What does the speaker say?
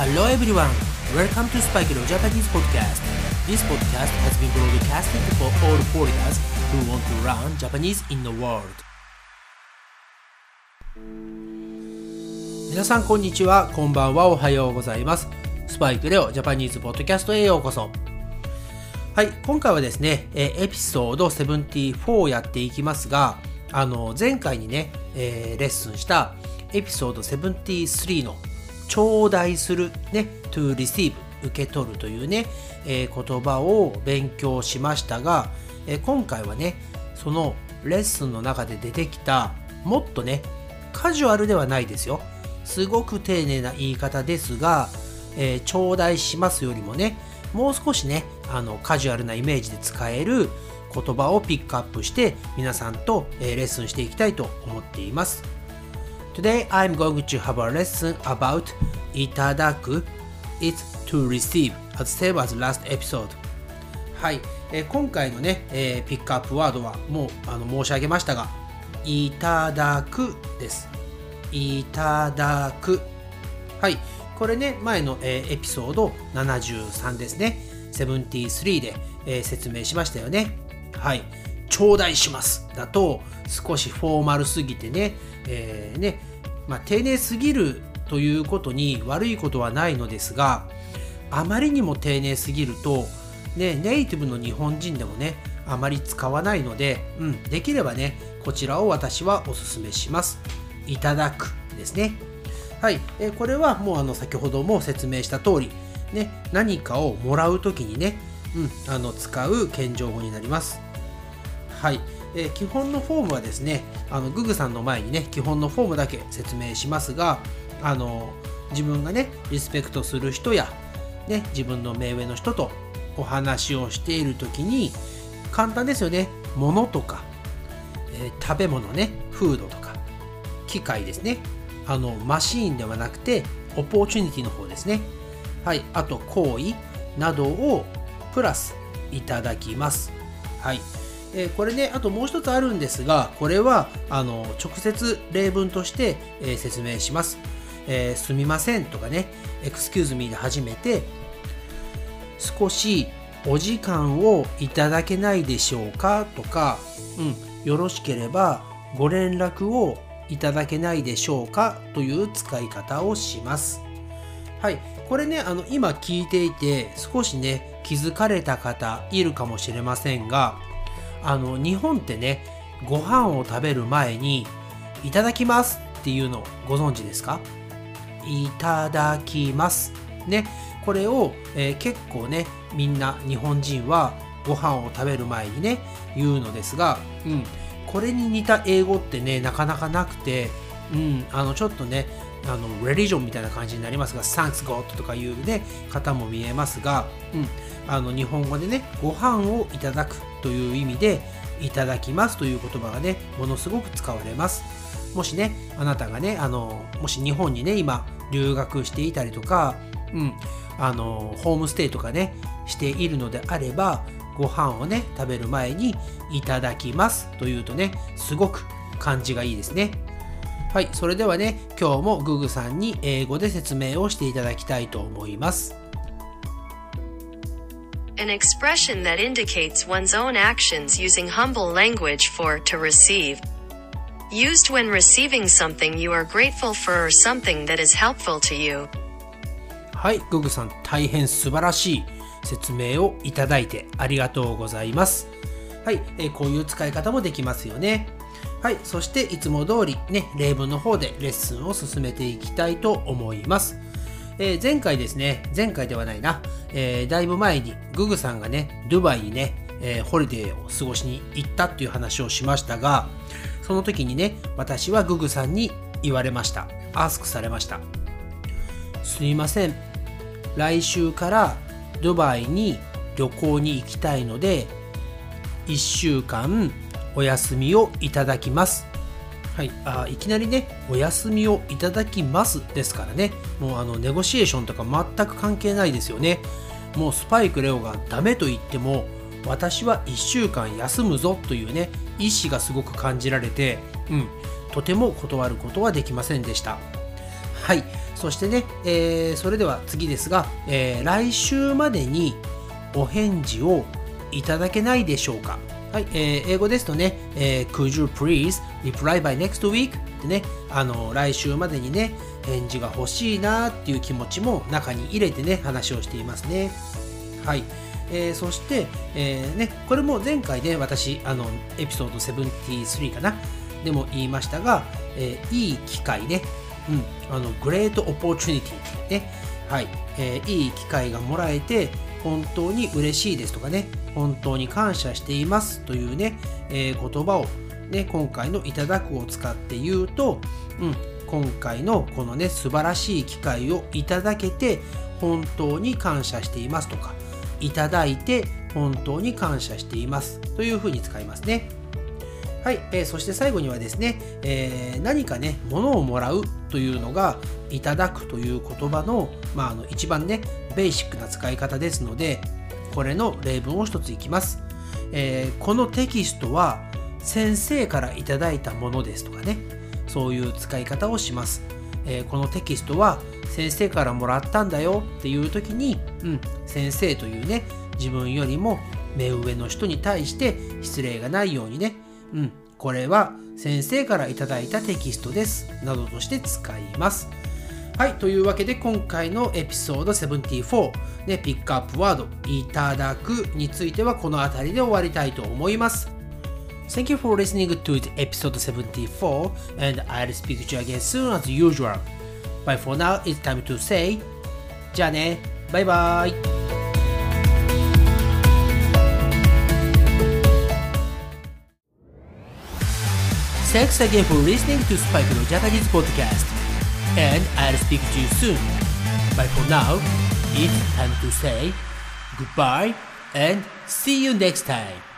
Hello everyone, welcome to Spike Leo Japanese podcast. This podcast has been broadcasted for all foreigners who want to learn Japanese in the world. 皆さんこんにちは、こんばんは、おはようございます。スパイクレオジャパニーズポッドキャストへようこそ。はい、今回はですね、えエピソード74をやっていきますが、あの、前回にね、えーレッスンしたエピソード73の頂戴するね、to receive 受け取るというね、えー言葉を勉強しましたが、えー今回はね、そのレッスンの中で出てきたもっとね、カジュアルではないですよ。すごく丁寧な言い方ですが、えー頂戴しますよりもね、もう少しね、あのカジュアルなイメージで使える言葉をピックアップして皆さんと、えレッスンしていきたいと思っています。Today I'm going to have a lesson about いただく It's to receive as same as last episode. はい、えー今回のね、えーピックアップワードはもうあの申し上げましたがいただくです。いただくはいこれね前の、えーエピソード73ですね。73で、えー説明しましたよね。はい。頂戴しますだと少しフォーマルすぎてね,、えーねまあ、丁寧すぎるということに悪いことはないのですがあまりにも丁寧すぎると、ね、ネイティブの日本人でもねあまり使わないので、うん、できればねこちらを私はおすすめします。いただくですね。はい、えこれはもうあの先ほども説明した通り、ね、何かをもらうときにね、うん、あの使う謙譲語になります。はい、えー基本のフォームはですねあのググさんの前にね基本のフォームだけ説明しますがあの自分がねリスペクトする人や、ね、自分の目上の人とお話をしている時に簡単ですよね。物とか、えー食べ物ねフードとか機械ですね。あのマシーンではなくてオポチュニティの方ですね。はい。あと行為などをプラスいただきます。はい。えこれねあともう一つあるんですがこれはあの直接例文として、え説明します、えーすみませんとかね excuse me で始めて少しお時間をいただけないでしょうかとか、うん、よろしければご連絡をいただけないでしょうかという使い方をします。はい、これね、あの今聞いていて少しね気づかれた方いるかもしれませんが、あの日本ってね、ご飯を食べる前にいただきますっていうのをご存知ですか？いただきます。ね、これを、えー結構ね、みんな日本人はご飯を食べる前にね、言うのですが、うん、これに似た英語ってね、なかなかなくて、うん、あの、ちょっとね、あの、レリジョンみたいな感じになりますが、Thanks God とかいうね、方も見えますが、うん、あの、日本語でね、ご飯をいただくという意味で、いただきますという言葉がね、ものすごく使われます。もしね、あなたがね、あの、もし日本にね、今、留学していたりとか、うん、あの、ホームステイとかね、しているのであれば、ご飯をね、食べる前に、いただきますというとね、すごく感じがいいですね。はい、それではね、今日もググさんに英語で説明をしていただきたいと思います。An expression that indicates one's own actions using humble language for to receive. Used when receiving something you are grateful for or something that is helpful to you. はい、ググさん大変素晴らしい説明をいただいてありがとうございます。はい、えーこういう使い方もできますよね。はい、そしていつも通りね、例文の方でレッスンを進めていきたいと思います。えー前回ですね、前回ではないな、えーだいぶ前にググさんがね、ドバイにね、えーホリデーを過ごしに行ったっていう話をしましたが、その時にね、私はググさんに言われました。アスクされました。すいません。来週からドバイに旅行に行きたいので、1週間お休みをいただきます。はい、あいきなりね、お休みをいただきますですからね、もうあのネゴシエーションとか全く関係ないですよね。もうスパイクレオがダメと言っても、私は1週間休むぞというね、意志がすごく感じられて、うん、とても断ることはできませんでした。はい、そしてね、えー、それでは次ですが、えー、来週までにお返事をいただけないでしょうかはい、えー、英語ですとね、えー、Could you please reply by next week? ってね、あの、来週までにね、返事が欲しいなっていう気持ちも中に入れてね、話をしていますね。はい。えー、そして、えー、ね、これも前回ね、私、あの、エピソード73かなでも言いましたが、えー、いい機会ね、うん、あの、 great opportunity ね、はい、えー、いい機会がもらえて、本当に嬉しいですとかね、本当に感謝していますというね、えー、言葉をね、今回のいただくを使って言うと、うん、今回のこのね、素晴らしい機会をいただけて、本当に感謝していますとか、いただいて本当に感謝していますというふうに使いますね。はい、えー、そして最後にはですね、えー、何かね、物をもらうというのが、いただくという言葉の、まあ、あの一番ね、ベーシックな使い方ですので、これの例文を一ついきます。えー、このテキストは先生からいただいたものですとかね、そういう使い方をします。えー、このテキストは先生からもらったんだよっていう時に、うん、先生というね、自分よりも目上の人に対して失礼がないようにね、うん、これは先生からいただいたテキストです。などとして使います。はい、というわけで今回のエピソード74、ね、ピックアップワード、いただくについてはこの辺りで終わりたいと思います。Thank you for listening to the episode 74 and I'll speak to you again soon as usual. But for now, it's time to say じゃあね、バイバイ Thanks again for listening to Spike no Japanese podcast. And I'll speak to you soon. But for now, it's time to say goodbye and see you next time.